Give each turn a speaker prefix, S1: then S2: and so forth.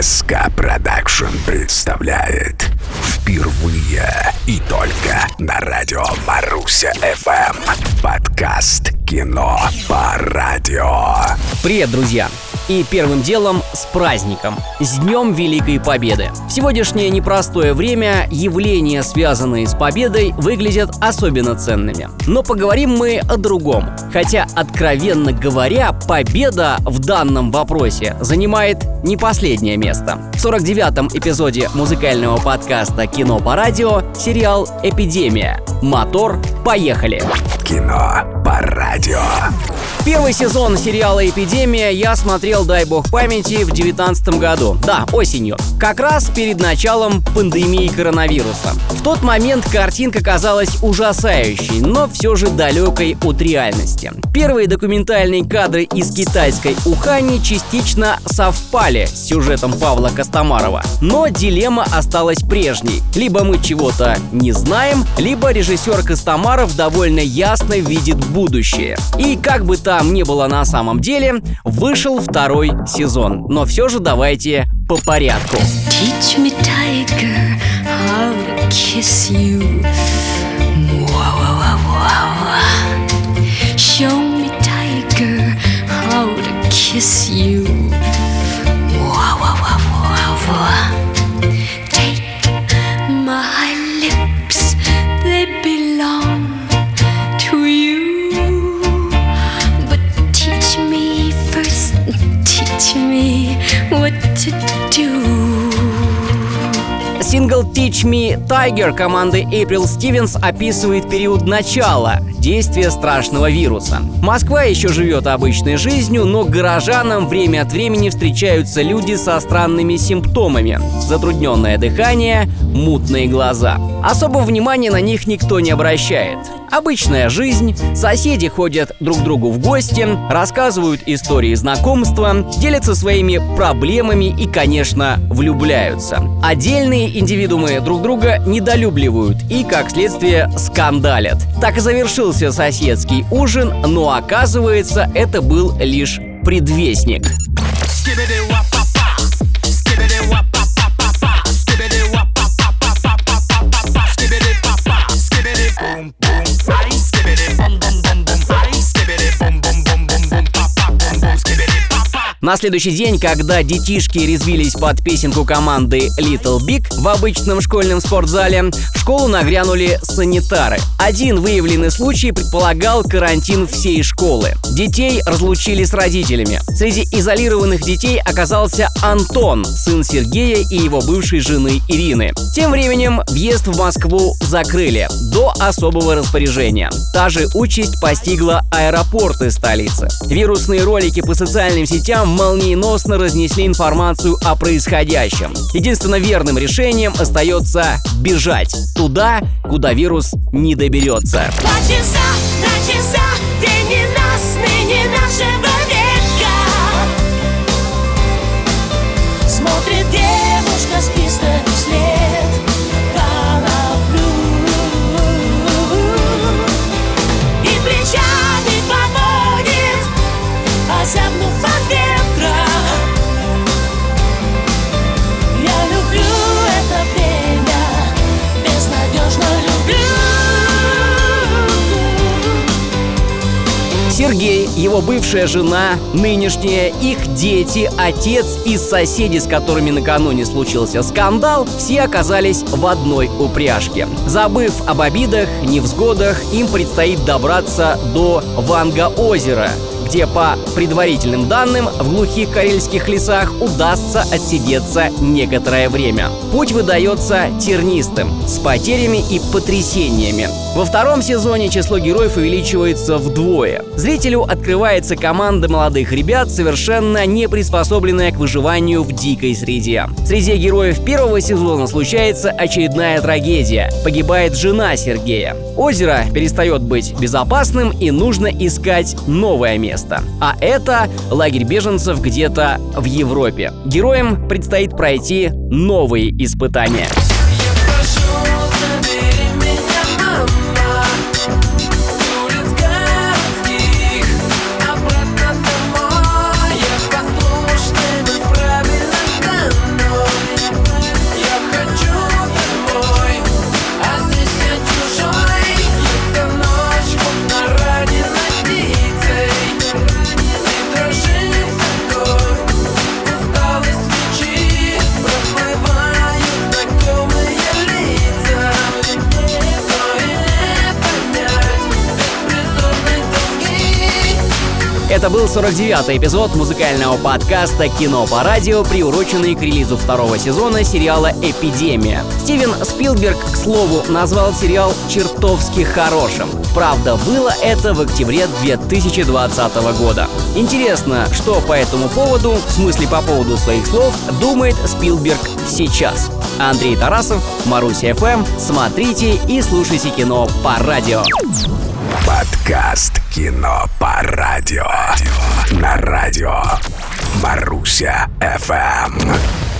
S1: СК Продакшн представляет Впервые и только на радио Маруся ФМ Подкаст «Кино по радио»
S2: Привет, друзья! И первым делом с праздником, с Днем Великой Победы. В сегодняшнее непростое время явления, связанные с победой, выглядят особенно ценными. Но поговорим мы о другом. Хотя, откровенно говоря, победа в данном вопросе занимает не последнее место. В 49-м эпизоде музыкального подкаста «Кино по радио» сериал «Эпидемия». Мотор, поехали!
S1: Кино по радио
S2: Первый сезон сериала «Эпидемия» я смотрел, дай бог памяти, в 2019 году. Да, осенью. Как раз перед началом пандемии коронавируса. В тот момент картинка казалась ужасающей, но все же далекой от реальности. Первые документальные кадры из китайской Ухани частично совпали с сюжетом Павла Костомарова. Но дилемма осталась прежней. Либо мы чего-то не знаем, либо режиссер Костомаров довольно ясно видит будущее. И как бы там ни было на самом деле, вышел второй сезон. Но все же давайте по порядку. Teach me, tiger, how to kiss you. Сингл Teach Me Tiger команды April Stevens описывает период начала действия страшного вируса. Москва еще живет обычной жизнью, но горожанам время от времени встречаются люди со странными симптомами. Затрудненное дыхание, мутные глаза. Особого внимания на них никто не обращает. Обычная жизнь, соседи ходят друг к другу в гости, рассказывают истории знакомства, делятся своими проблемами и, конечно, влюбляются. Отдельные индивидуумы друг друга недолюбливают и, как следствие, скандалят. Так и завершился соседский ужин, но оказывается, это был лишь предвестник. На следующий день, когда детишки резвились под песенку команды Little Big в обычном школьном спортзале, школу нагрянули санитары. Один выявленный случай предполагал карантин всей школы. Детей разлучили с родителями. Среди изолированных детей оказался Антон, сын Сергея и его бывшей жены Ирины. Тем временем въезд в Москву закрыли до особого распоряжения. Та же участь постигла аэропорты столицы. Вирусные ролики по социальным сетям молниеносно разнесли информацию о происходящем. Единственно верным решением остается бежать туда, куда вирус не доберется. Его бывшая жена, нынешняя, их дети, отец и соседи, с которыми накануне случился скандал, все оказались в одной упряжке. Забыв об обидах, невзгодах, им предстоит добраться до Ванга-озера, где, по предварительным данным, в глухих карельских лесах удастся отсидеться некоторое время. Путь выдается тернистым, с потерями и потрясениями. Во втором сезоне число героев увеличивается вдвое. Зрителю открывается команда молодых ребят, совершенно не приспособленная к выживанию в дикой среде. Среди героев первого сезона случается очередная трагедия. Погибает жена Сергея. Озеро перестает быть безопасным и нужно искать новое место. А это лагерь беженцев где-то в Европе. Героям предстоит пройти новые испытания. Был 49-й эпизод музыкального подкаста «Кино по радио», приуроченный к релизу второго сезона сериала «Эпидемия». Стивен Спилберг, к слову, назвал сериал чертовски хорошим. Правда, было это в октябре 2020 года. Интересно, что по этому поводу, в смысле по поводу своих слов, думает Спилберг сейчас. Андрей Тарасов, Маруся ФМ. Смотрите и слушайте кино по радио.
S1: Подкаст «Кино по радио». На радио Маруся ФМ.